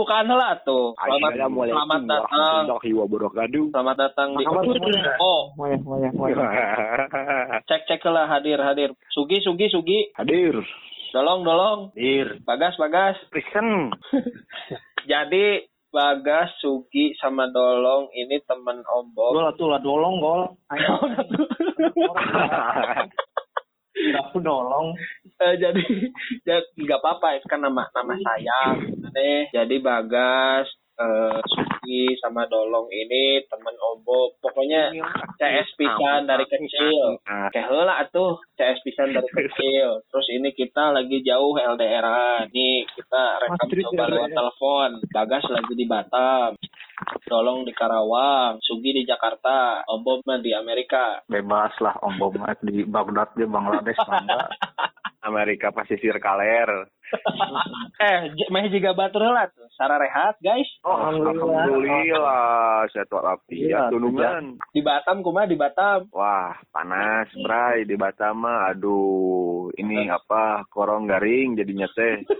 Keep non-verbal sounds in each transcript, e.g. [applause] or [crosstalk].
Pembukaan lah tuh. Selamat, selamat datang. Selamat datang di? Oh, [laughs] cek cek lah hadir hadir. Sugi Sugi Sugi. Hadir. Dolong dolong. Hadir. Bagas Bagas. Prison. [laughs] Jadi Bagas, Sugi sama Dolong ini temen Om Bob. Gol atuh lah dolong gol. [laughs] Ayo. Aku dolong. Eh, jadi [laughs] ya nggak apa-apa. Itu kan nama nama saya nih jadi Bagas eh, Sugi sama Dolong ini temen Om Bob pokoknya CS pisan dari kecil. Kayak heula atuh CS pisan dari [laughs] kecil. Terus ini kita lagi jauh LDR ini kita rekam coba lewat LDR. telepon. Bagas lagi di Batam Dolong di Karawang Sugi di Jakarta Om Bob mah di Amerika. Bebas lah om bom di Baghdad di Bangladesh [laughs] bangga Amerika Pasisir Kaler. [laughs] eh mah juga batur heula tuh Sarah rehat guys Oh, Alhamdulillah. Alhamdulillah. Sehat walafiat. Iya, Tunungan. di Batam kumaha di Batam Wah, panas, Bray. Di Batam mah. Aduh, ini apa? Korong garing jadinya teh. [laughs]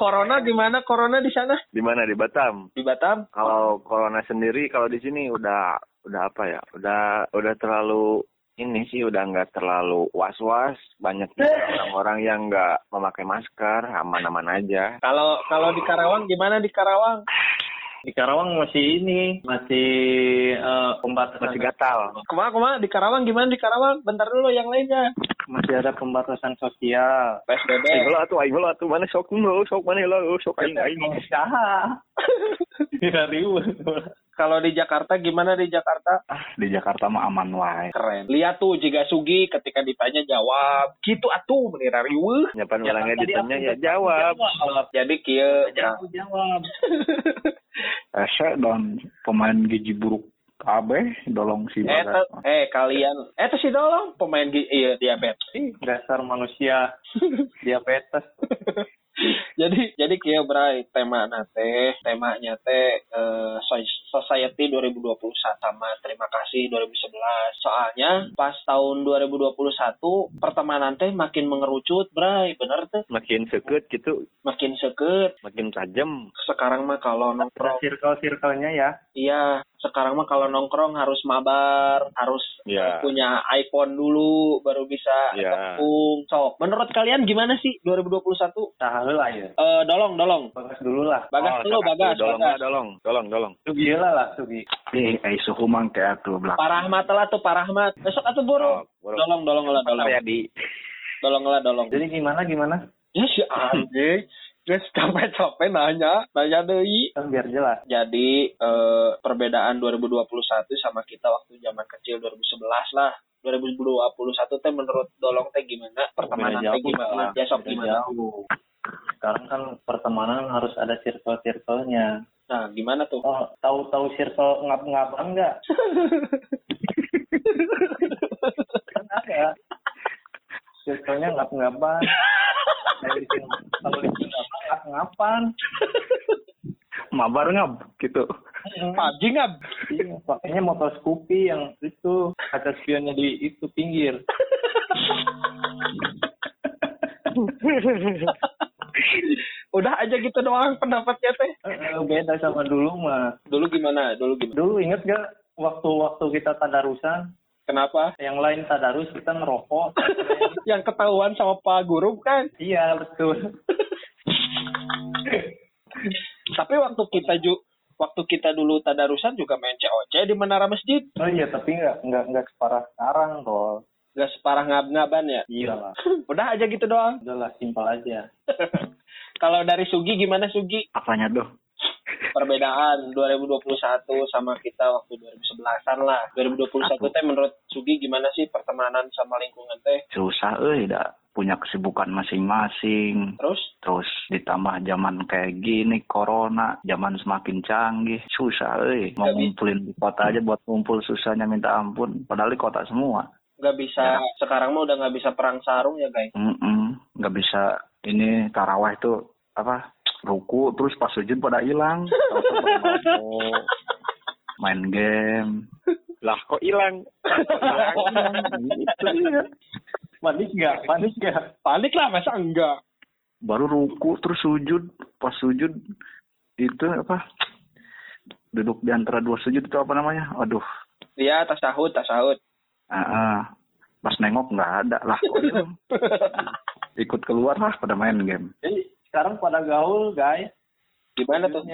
Corona gimana Corona di sana Di mana? Di Batam. di Batam Kalau corona sendiri, kalau di sini udah udah apa ya? Udah udah terlalu ini sih udah nggak terlalu was-was. Banyak juga orang-orang yang nggak memakai masker, aman-aman aja. kalau kalau di Karawang gimana di Karawang Di Karawang masih ini, masih eh, pembatasan. Masih gatal. kumaha kumaha di Karawang gimana di Karawang bentar dulu yang lainnya Masih ada pembatasan sosial. PSBB Aing lah tuh, aing lah tuh mana sok lo, sok mana lah, sok aing aing. Usaha. Tidak ribu. Kalau di Jakarta gimana di Jakarta? Ah di Jakarta mah aman wae keren. Lihat tuh jika Sugi ketika ditanya jawab gitu atuh menira riweuh Nyapan orangnya ditanya ya jawab. jadi kieu nah, Jawab, [laughs] jawab. Ese dan pemain gizi buruk kabeh dolong si eh, te- eh kalian. Eh tuh si dolong pemain iya diabetes. Dasar manusia. [laughs] Diabetes. [laughs] jadi jadi kieu bray tema teh temanya teh eh, so- society 2021 sama terima kasih 2011 soalnya pas tahun 2021 pertemanan teh makin mengerucut bray bener tuh Makin seket gitu, makin seket. Makin tajam. sekarang mah kalau nongkrong circle-circle-nya ya. iya sekarang mah kalau nongkrong harus mabar harus Ya. punya iPhone dulu baru bisa Ya. gabung sok menurut kalian gimana sih 2021 Tahu lah ya. eh dolong dolong Bagas dulu lah. bagas Oh, dulu bagas atuh, Dolong bagas dolong, dolong, dolong. Sugi lah lah, Sugi. eh eh suhu mang kayak tuh belakang Pak Rahmat lah tuh Pak Rahmat. Besok atuh buru. Oh, boro. Dolong dolong lah dolong. ya di Dolong lah dolong. Jadi gimana gimana? Ya si anjing. Guys capek-capek nanya, nanya deui. Kan biar jelas. Jadi eh, perbedaan 2021 sama kita waktu zaman kecil 2011 lah. 2021 teh menurut Dolong teh gimana? Pertemanan teh gimana? lah. Ya sok Beda gimana? jauh. Sekarang kan pertemanan harus ada circle-circle-nya. Nah, gimana tuh? Oh, tahu-tahu circle ngap-ngapan nggak? [laughs] kan ada. Circle-nya ngap-ngapan. [laughs] Kalau di sini kalau di sini ngap- ngap-ngapan. [laughs] mabar ngab gitu Anjing ab. Iya, pakainya motor Scoopy yang itu kaca spionnya di itu pinggir. [laughs] Udah aja gitu doang pendapatnya teh. Eh, Beda sama dulu mah. Dulu gimana? Dulu gimana? Dulu inget gak waktu-waktu kita tadarusan, Kenapa? yang lain tadarus kita ngerokok. [laughs] Yang ketahuan sama Pak Guru kan? iya betul. Tapi waktu kita ju waktu kita dulu tadarusan juga main COC di menara masjid. Oh iya tapi nggak nggak nggak separah sekarang kok. Gak separah ngab-ngaban ya. Iya lah. Udah aja gitu doang. Udahlah simpel aja. [laughs] Kalau dari Sugi gimana Sugi? apanya tuh Perbedaan 2021 sama kita waktu 2011-an lah. 2021 teh menurut Sugi gimana sih pertemanan sama lingkungan teh? susah eh dah punya kesibukan masing-masing. Terus? Terus ditambah zaman kayak gini corona zaman semakin canggih. Susah eh mau ngumpulin di kota aja buat ngumpul susahnya minta ampun. Padahal di kota semua. Nggak bisa sekarang mah udah nggak bisa perang sarung ya guys. Mm-mm, nggak bisa ini taraweh itu apa ruku terus pas sujud pada hilang. [laughs] Main game. Lah kok hilang? [laughs] itu dia Panik nggak? Panik nggak? Panik lah masa enggak? baru ruku terus sujud pas sujud itu apa duduk di antara dua sujud itu apa namanya aduh Iya, tasahud, tasahud. ah, ah. pas nengok nggak ada lah [laughs] ikut keluar lah pada main game Jadi sekarang pada gaul guys. Gimana tuh?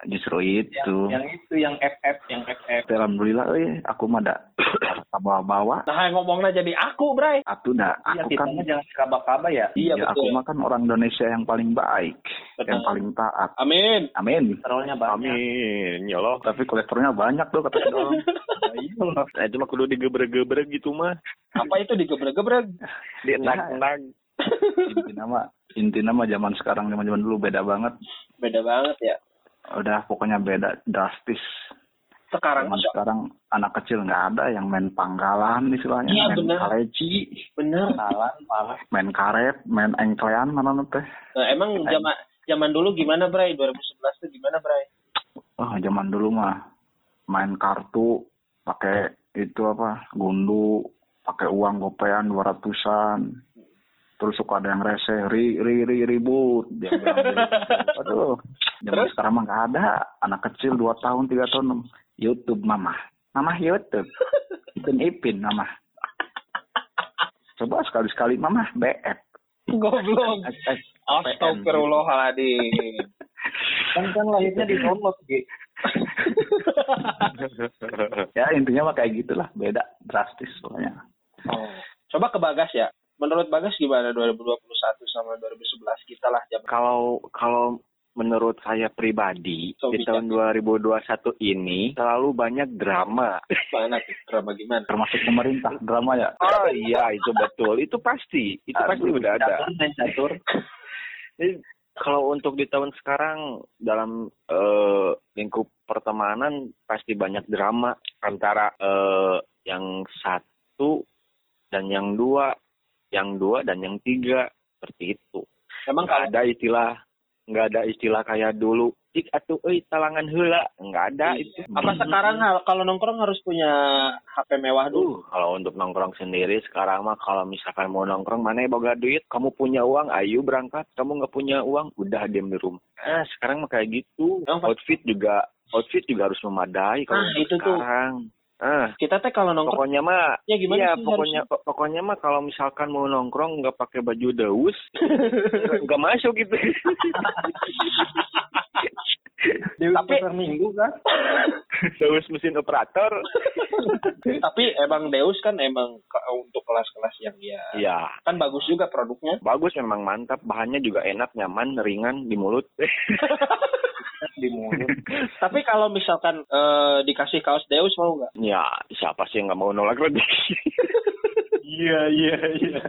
Justru- justru Yang, itu yang itu yang FF yang FF. Alhamdulillah eh aku mah da [clears throat] bawa bawa Nah, ngomongnya jadi aku, Bray. aku dah Iya aku kita kan jangan kaba-kaba ya. Iya, ya, aku betul. mah kan orang Indonesia yang paling baik yang Betul. paling taat Amin. amin Trollnya banyak. Amin, ya Allah. tapi kolesterolnya banyak tuh kata si Dolong [laughs] Iya loh. Nah, itu mah kudu digebrek-gebrek gitu mah. Apa itu digebrek-gebrek? [laughs] Dienak-enak. inti nama inti nama zaman sekarang zaman zaman dulu beda banget Beda banget ya. Udah pokoknya beda drastis Sekarang zaman sekarang anak kecil nggak ada yang main panggalan istilahnya Iya, main kaleci bener. Malah. main karet main engklean mana teh Nah, emang zaman zaman dulu gimana, Bray? 2011 tuh gimana, Bray? Wah, zaman dulu mah main kartu pakai itu apa? Gundu, pakai uang gopean dua ratusan. Terus suka ada yang rese, ri ri ri ribut. Dia bilang gitu. [laughs] Aduh, zaman Terus? sekarang mah nggak ada. Anak kecil dua tahun, tiga tahun, YouTube mama. Mama YouTube. [laughs] Ipin Ipin mama. Coba sekali-sekali mama BF. Goblok. Astagfirullahaladzim. Kan kan lahirnya di download [laughs] gitu. ya intinya mah kayak gitulah, beda drastis pokoknya. Oh. Coba ke Bagas ya. Menurut Bagas gimana 2021 sama 2011 kita lah zaman Kalau kalau menurut saya pribadi So, di bijak. tahun 2021 ini terlalu banyak drama. [laughs] tuh drama gimana? Termasuk pemerintah, drama ya. Oh [laughs] iya itu betul, itu pasti, itu pasti Aduh, udah ada. catur, [laughs] kalau untuk di tahun sekarang dalam eh, lingkup pertemanan pasti banyak drama antara eh, yang satu dan yang dua, yang dua dan yang tiga seperti itu. Emang Nggak kalau ada istilah, nggak ada istilah kayak dulu. Cik atuh euy talangan heula, nggak ada Iya. itu. apa sekarang hal- kalau nongkrong harus punya HP mewah dulu? Uh, kalau untuk nongkrong sendiri sekarang mah kalau misalkan mau nongkrong mana boga duit, kamu punya uang, ayo berangkat. Kamu nggak punya uang, udah diam di rumah. Ah, sekarang mah kayak gitu. Outfit juga outfit juga harus memadai kalau Ah, untuk itu tuh. Ah, Kita teh kalau nongkrong pokoknya mah ya gimana Iya, sih pokoknya po- pokoknya mah kalau misalkan mau nongkrong nggak pakai baju daus, nggak- masuk gitu. [laughs] Dewi Tapi- Pasar Minggu kan. [laughs] daus mesin operator. [laughs] Tapi emang Deus kan emang ke- untuk kelas-kelas yang ya Iya, kan bagus juga produknya. bagus memang mantap, bahannya juga enak, nyaman, ringan di mulut. [laughs] di mulut. Tapi kalau misalkan eh, dikasih kaos Deus mau nggak? Ya, siapa sih yang nggak mau nolak rezeki? [laughs] Iya iya iya.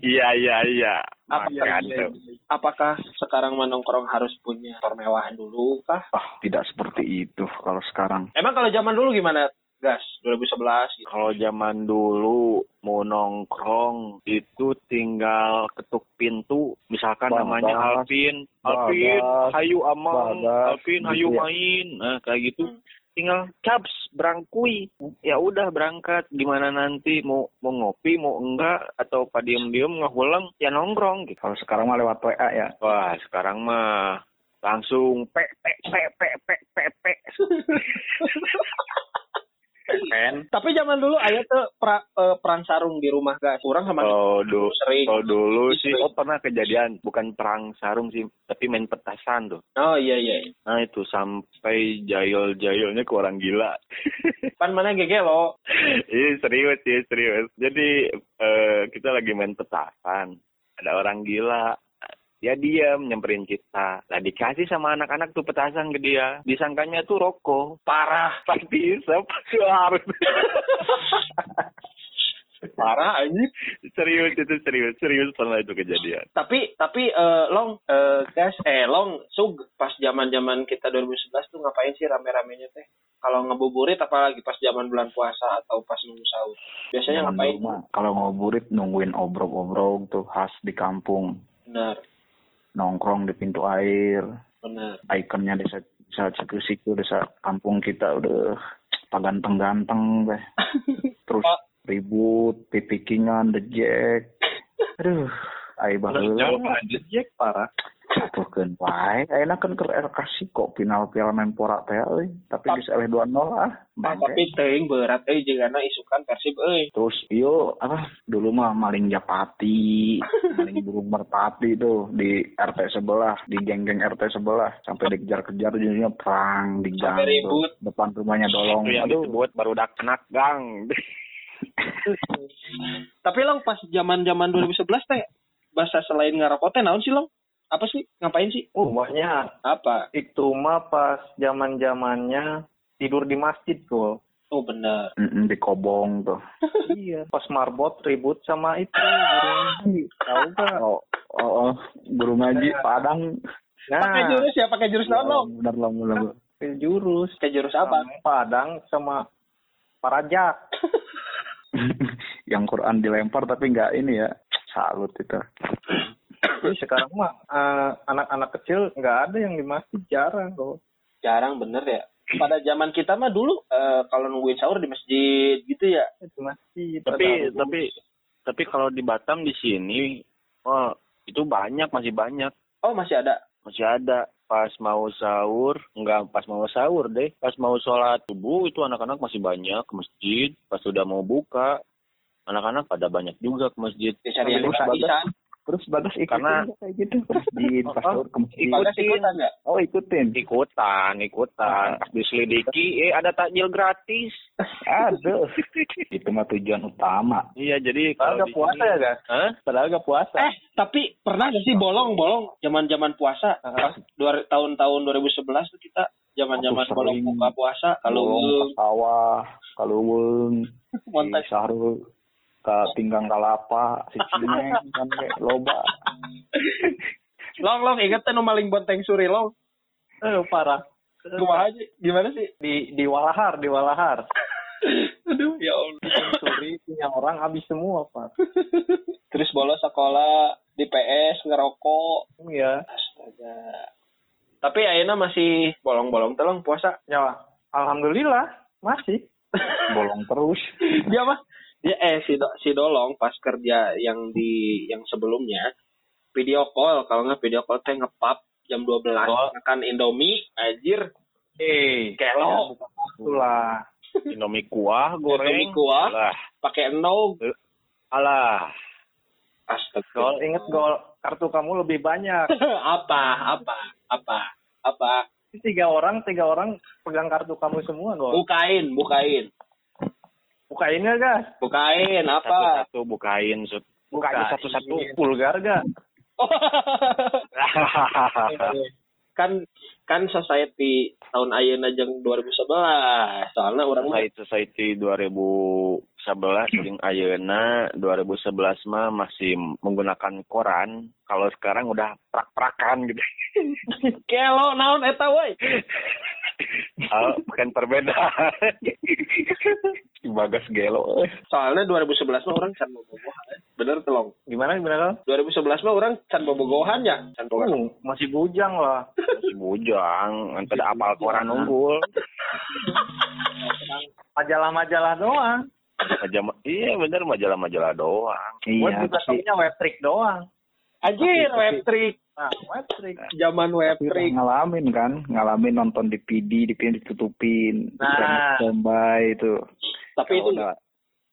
Iya, iya, iya. Apa- Makan Iya, tuh. iya. Apakah sekarang menongkrong harus punya mewah dulu kah? Ah, tidak seperti itu kalau sekarang. Emang kalau zaman dulu gimana? Gas 2011 gitu. Kalau zaman dulu mau nongkrong itu tinggal ketuk pintu, misalkan Bagas. namanya Alvin, Alvin, Bagas. hayu amang, Bagas. Alvin, Gitu hayu ya. main, nah kayak gitu. Hmm. Tinggal caps berangkui, ya udah berangkat. Gimana nanti mau mau ngopi, mau enggak, atau pak diem diem ngahulang, ya nongkrong gitu. Kalau sekarang mah lewat WA ya. Wah sekarang mah langsung pe pe pe pe pe pe pe. [laughs] Pen. Tapi zaman dulu ayah tuh pra- eh, perang sarung di rumah gas. Kurang sama Kalau dulu sering. Kalau dulu Sering. sih, oh pernah kejadian bukan perang sarung sih, tapi main petasan tuh. Oh iya iya. Nah itu sampai jayol-jayolnya ke orang gila. [laughs] Pan mana gege lo? Iya serius sih serius. Jadi eh, kita lagi main petasan, ada orang gila. Dia diam nyamperin kita. Lah dikasih sama anak-anak tuh petasan ke dia. Disangkanya tuh rokok. Parah. [laughs] Pasti isep. Harus. [laughs] Parah anjir. serius itu serius. Serius pernah itu kejadian. Tapi tapi eh, long eh, gas eh long sug pas zaman-zaman kita 2011 tuh ngapain sih rame-ramenya teh? Kalau ngebuburit apalagi pas zaman bulan puasa atau pas nunggu sahur. Biasanya Zaman ngapain? Kalau ngabuburit nungguin obrok-obrok tuh khas di kampung. Benar, Nongkrong di pintu air. benar. Ikonnya desa desa siku-siku desa kampung kita udah paganteng-ganteng deh. [laughs] Terus Oh. ribut, pipikingan, dejek. [laughs] Aduh, ai lanjut Jack parah. Atuhkeun wae ayeuna kan keur kasih kok final Piala Menpora teh euy tapi geus eleh 2-0 ah Ah, bangke. tapi teuing berat euy jeung isukan Persib euy. Terus iyo apa dulu mah maling japati, [laughs] maling burung merpati tuh di RT sebelah, di geng-geng RT sebelah sampai dikejar-kejar jadinya perang di gang Sampai tuh, ribut. depan rumahnya dolong. Aduh, disebut baru dak anak gang. [laughs] Tapi long pas zaman-zaman 2011 teh bahasa selain ngarokok teh naon sih long? Apa sih? Ngapain sih? Oh banyak. Apa? Itu mah pas zaman zamannya tidur di masjid tuh. Oh bener. Mm-mm, di kobong tuh. [laughs] iya. Pas marbot ribut sama itu. burung. Tahu gak? Oh, oh, oh, guru ngaji Padang. Pakai Nah, jurus ya, pakai jurus naon long? Bener long, bener. ke jurus. Pakai jurus apa? Padang sama Parajak. [laughs] [laughs] Yang Quran dilempar tapi nggak ini ya. Salut itu. Jadi sekarang mah eh, anak-anak kecil nggak ada yang di masjid jarang kok. Jarang bener ya. Pada zaman kita mah dulu eh, kalau nungguin sahur di masjid gitu ya. Di masjid. tapi tapi tapi kalau di Batam di sini oh itu banyak masih banyak Oh masih ada. masih ada pas mau sahur enggak pas mau sahur deh pas mau sholat subuh itu anak-anak masih banyak ke masjid pas sudah mau buka anak-anak pada banyak juga ke masjid Dicari yang Terus. Terus bagus ikutin Karena- kayak gitu [laughs] pas di pas Oh. Bagas ikutan nggak? Oh ikutin. ikutan ikutan pas diselidiki eh ada takjil gratis Aduh. [laughs] itu mah tujuan utama. iya jadi Padahal kalau di puasa ya guys. Hah? Padahal nggak puasa. Eh, tapi pernah gak sih bolong-bolong zaman-zaman puasa? Pas dua, tahun-tahun 2011 tuh kita zaman-zaman Aku bolong buka puasa kalau Bolong sawah, kaluweung, [laughs] montek di sahur ke tinggang kalapa, si Cimeng, [laughs] kan kayak loba. long long inget tuh nu maling bonteng suri long Eh, parah. kumaha aja gimana sih Di di Walahar, di Walahar. [laughs] aduh ya allah Suri punya orang habis semua, Pak. [laughs] terus bolos sekolah di PS ngerokok Iya. astaga tapi ayeuna masih bolong-bolong telong puasa Ya, alhamdulillah masih. Bolong terus. dia mah dia eh si Do- si dolong pas kerja yang di yang sebelumnya video call kalau nggak video call teh ngepap jam 12 Oh. makan Indomie anjir Eh, kelo itulah. Indomie kuah goreng Indomie kuah. pakai enog alah astaga Gol, inget gol. Kartu kamu lebih banyak. [laughs] apa apa apa apa Tiga orang, tiga orang pegang kartu kamu semua, gol. bukain bukain Bukainnya, guys. bukain apa satu-satu bukain. Bukain satu-satu. Vulgar, gak? [laughs] kan kan society tahun ayeuna jeung 2011 soalnya orang mah Society Society 2011 jeung ayeuna 2011 mah masih menggunakan koran. Kalau sekarang udah prak-prakan gitu. [laughs] kelo naon eta we [laughs] Oh, bukan perbedaan. Si Bagas gelo. soalnya 2011 mah orang can bobogohan bener telong Gimana, gimana, Gol? 2011 mah orang can bobogohan ya can bobogohan Uh, masih bujang lah. Si Bujang, kan pada apal koran unggul. Majalah-majalah doang. Majalah, iya bener majalah-majalah doang. Iya, juga tapi taunya web trick doang. Anjir web trick Nah, web trick. zaman web trick ngalamin kan, ngalamin nonton DVD, DVD ditutupin, Nah. standby itu. tapi Kalau itu udah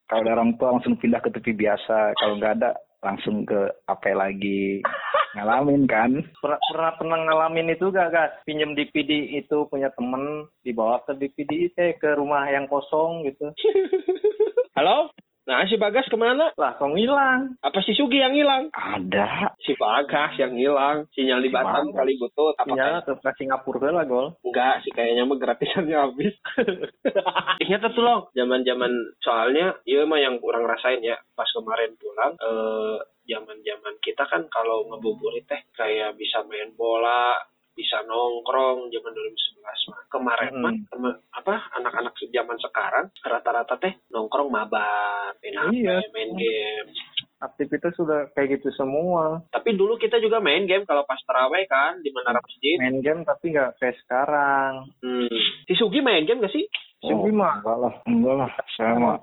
kalau ada orang tua langsung pindah ke TV biasa, kalau nggak ada langsung ke apa lagi. [laughs] Ngalamin kan? Pernah, pernah pernah ngalamin itu gak, guys? Pinjem DVD itu punya temen, dibawa ke DVD, eh ke rumah yang kosong gitu. [laughs] halo nah si bagas ke mana Lah, kok ngilang? apa si Sugi yang hilang Ada. si bagas yang hilang sinyal di Batam Bagas. kali butut apa Sinyal ke Singapura lah, Gol. Enggak sih kayaknya mah gratisannya habis. [laughs] Ingat tuh loh, zaman-zaman soalnya iya mah yang kurang rasain ya pas kemarin pulang eh zaman-zaman kita kan kalau ngebuburit teh kayak bisa main bola, bisa nongkrong zaman 2011 mah. Kemarin Hmm. mah apa anak-anak zaman sekarang rata-rata teh nongkrong mabar, main HP, Iya. main game. Aktivitas sudah kayak gitu semua. Tapi dulu kita juga main game kalau pas terawih kan di menara masjid. Main game tapi nggak kayak sekarang. Hmm. Si Sugi main game gak sih? Sugi mah. enggak lah, enggak lah. Saya mah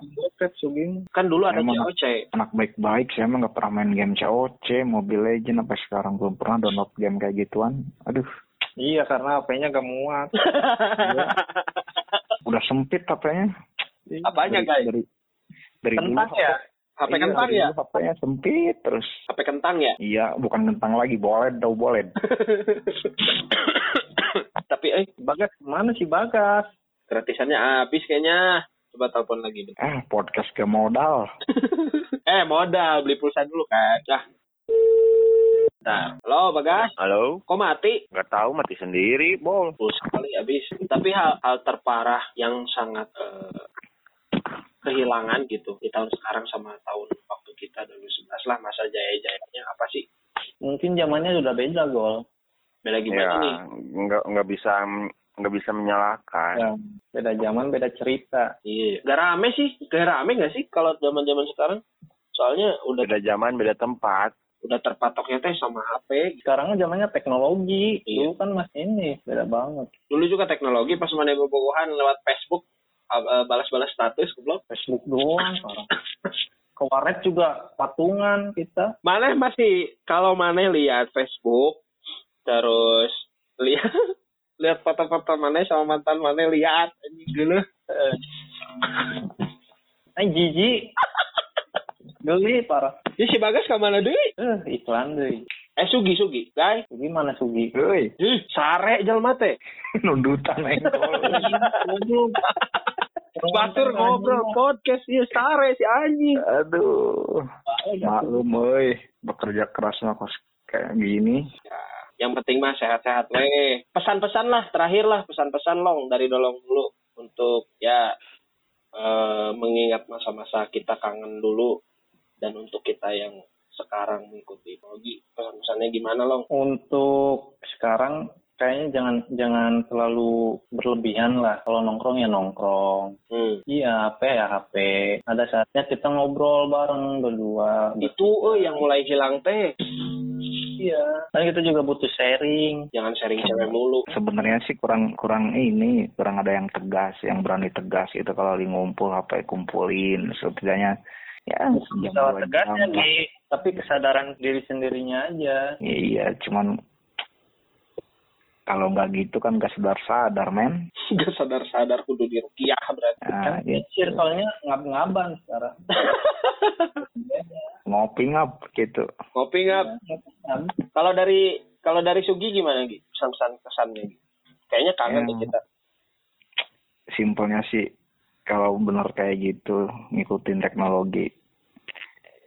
Sugi. Kan dulu ada. COC. anak baik-baik, saya mah nggak pernah main game COC, Mobile Legend, sampai sekarang belum pernah download game kayak gituan. Aduh, Iya karena HP-nya gak muat. [laughs] udah sempit HP-nya. Apanya, Dari- guys? Dari dari dulu Kentang ya? HP Iya, kentang ya? dulu HP-nya sempit terus. HP kentang ya? Iya, bukan kentang lagi, boleh, dau boleh. [laughs] Tapi eh Bagas mana sih Bagas? gratisannya habis kayaknya. Coba telepon lagi deh. Eh, podcast ke modal. [laughs] eh modal beli pulsa dulu kan. Dah. Nah, halo Bagas. Halo? Kok mati? Nggak tahu mati sendiri, Bol. Pulsa kali habis. Tapi hal, hal terparah yang sangat eh, kehilangan gitu di tahun sekarang sama tahun waktu kita 2011 lah masa jaya-jayanya apa sih? Mungkin zamannya sudah beda gol. Beda gimana Ya, nih? nggak nggak bisa nggak bisa menyalahkan. Ya, beda zaman beda cerita. Iya. Gak rame sih, gak rame gak sih kalau zaman-zaman sekarang? Soalnya udah Beda zaman, beda tempat. Udah terpatoknya teh sama HP. Sekarang zamannya teknologi. Iya. Dulu kan masih ini beda banget. Dulu juga teknologi pas mana bobogohan lewat Facebook uh, balas-balas status goblok. Facebook doang. Ke warnet juga patungan kita. Mana masih kalau mana lihat Facebook terus lihat [laughs] lihat foto-foto mana sama mantan mana lihat anjing dulu. Eh jijik. [laughs] Geli parah. Ini si Bagas ke mana deui? Eh iklan deh. Eh Sugi Sugi, guys. Gimana Sugi? Hei, [laughs] [laughs] Ih, sare jelma teh. nundutan engkol. Batur ngobrol podcast ieu sare si anjing. Aduh, maklum euy, bekerja keras mah kos kayak gini. Ya, yang penting mah sehat-sehat weh. Pesan-pesan lah, terakhir lah pesan-pesan long dari Dolong dulu untuk ya eh, mengingat masa-masa kita kangen dulu dan untuk kita yang sekarang mengikuti teknologi pesan-pesannya gimana long? Untuk sekarang kayaknya jangan jangan terlalu berlebihan lah. Kalau nongkrong ya nongkrong. Hmm. Iya HP ya HP. Ada saatnya kita ngobrol bareng berdua. Itu eh yang mulai hilang teh. Iya. Kan kita juga butuh sharing. Jangan sharing cewek mulu. Sebenarnya sih kurang kurang ini, kurang ada yang tegas, yang berani tegas itu kalau di ngumpul apa kumpulin setidaknya ya Bisa tegasnya nih. Tapi kesadaran diri sendirinya aja. Iya, cuman kalau nggak gitu kan gak sadar sadar men. [laughs] Gak sadar-sadar kudu dirukiah berarti. Nah, Kan ya, circle-nya ngab-ngaban sekarang. [laughs] ngopi ngap gitu. Ngopi nggak? Ngab. Kalau dari kalau dari Sugi gimana Gi? Pesan-pesan kesannya? Kayaknya kangen Ya. deh kita. Simpelnya sih kalau bener kayak gitu ngikutin teknologi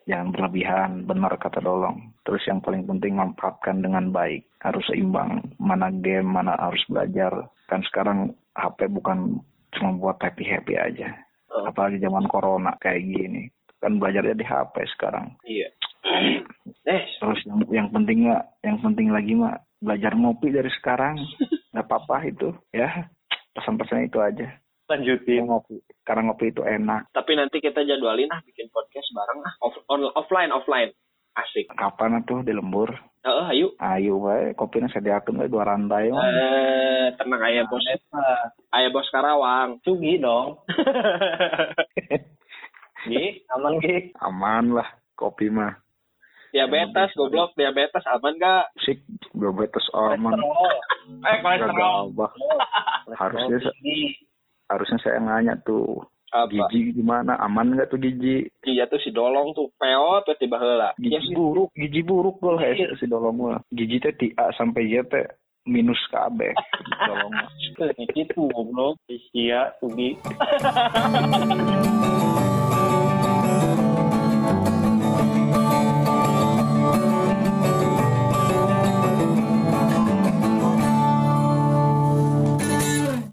jangan berlebihan, benar kata Dolong. Terus yang paling penting manfaatkan dengan baik, harus seimbang. Mana game, mana harus belajar. Kan sekarang HP bukan cuma buat happy happy aja. Oh. Apalagi zaman corona kayak gini, kan belajarnya di HP sekarang. Iya. [clears throat] eh, Terus yang yang penting mah, yang penting lagi mah belajar ngopi dari sekarang. [laughs] nggak apa-apa itu, ya. Pesan-pesan itu aja. Lanjutin. Ngopi, karena ngopi itu enak. tapi nanti kita jadwalin ah bikin podcast bareng ah Off, on- offline offline. Asik. Kapan tuh di lembur? Heeh, ayo. Ayo wae, kopinya sediakeun we dua rantai mah. Eh, tenang aya bos. Eta. Aya bos Karawang. Sugi dong. [laughs] Gi, aman Gi. Aman lah kopi mah. diabetes goblok, diabetes aman gak? Sik, diabetes aman. Kolesterol. Eh, kolesterol. Harusnya. Harusnya saya nanya tuh. Apa? Gigi gimana? Aman nggak tuh gigi? Iya tuh si Dolong tuh peot tuh tiba heula. Ya, Gigi buruk, gigi buruk gol hese si dolong mah. Gigi teh ti A sampai Y teh minus kabeh. [laughs] Dolong mah. Itu goblok. Sia, Sugi. [laughs]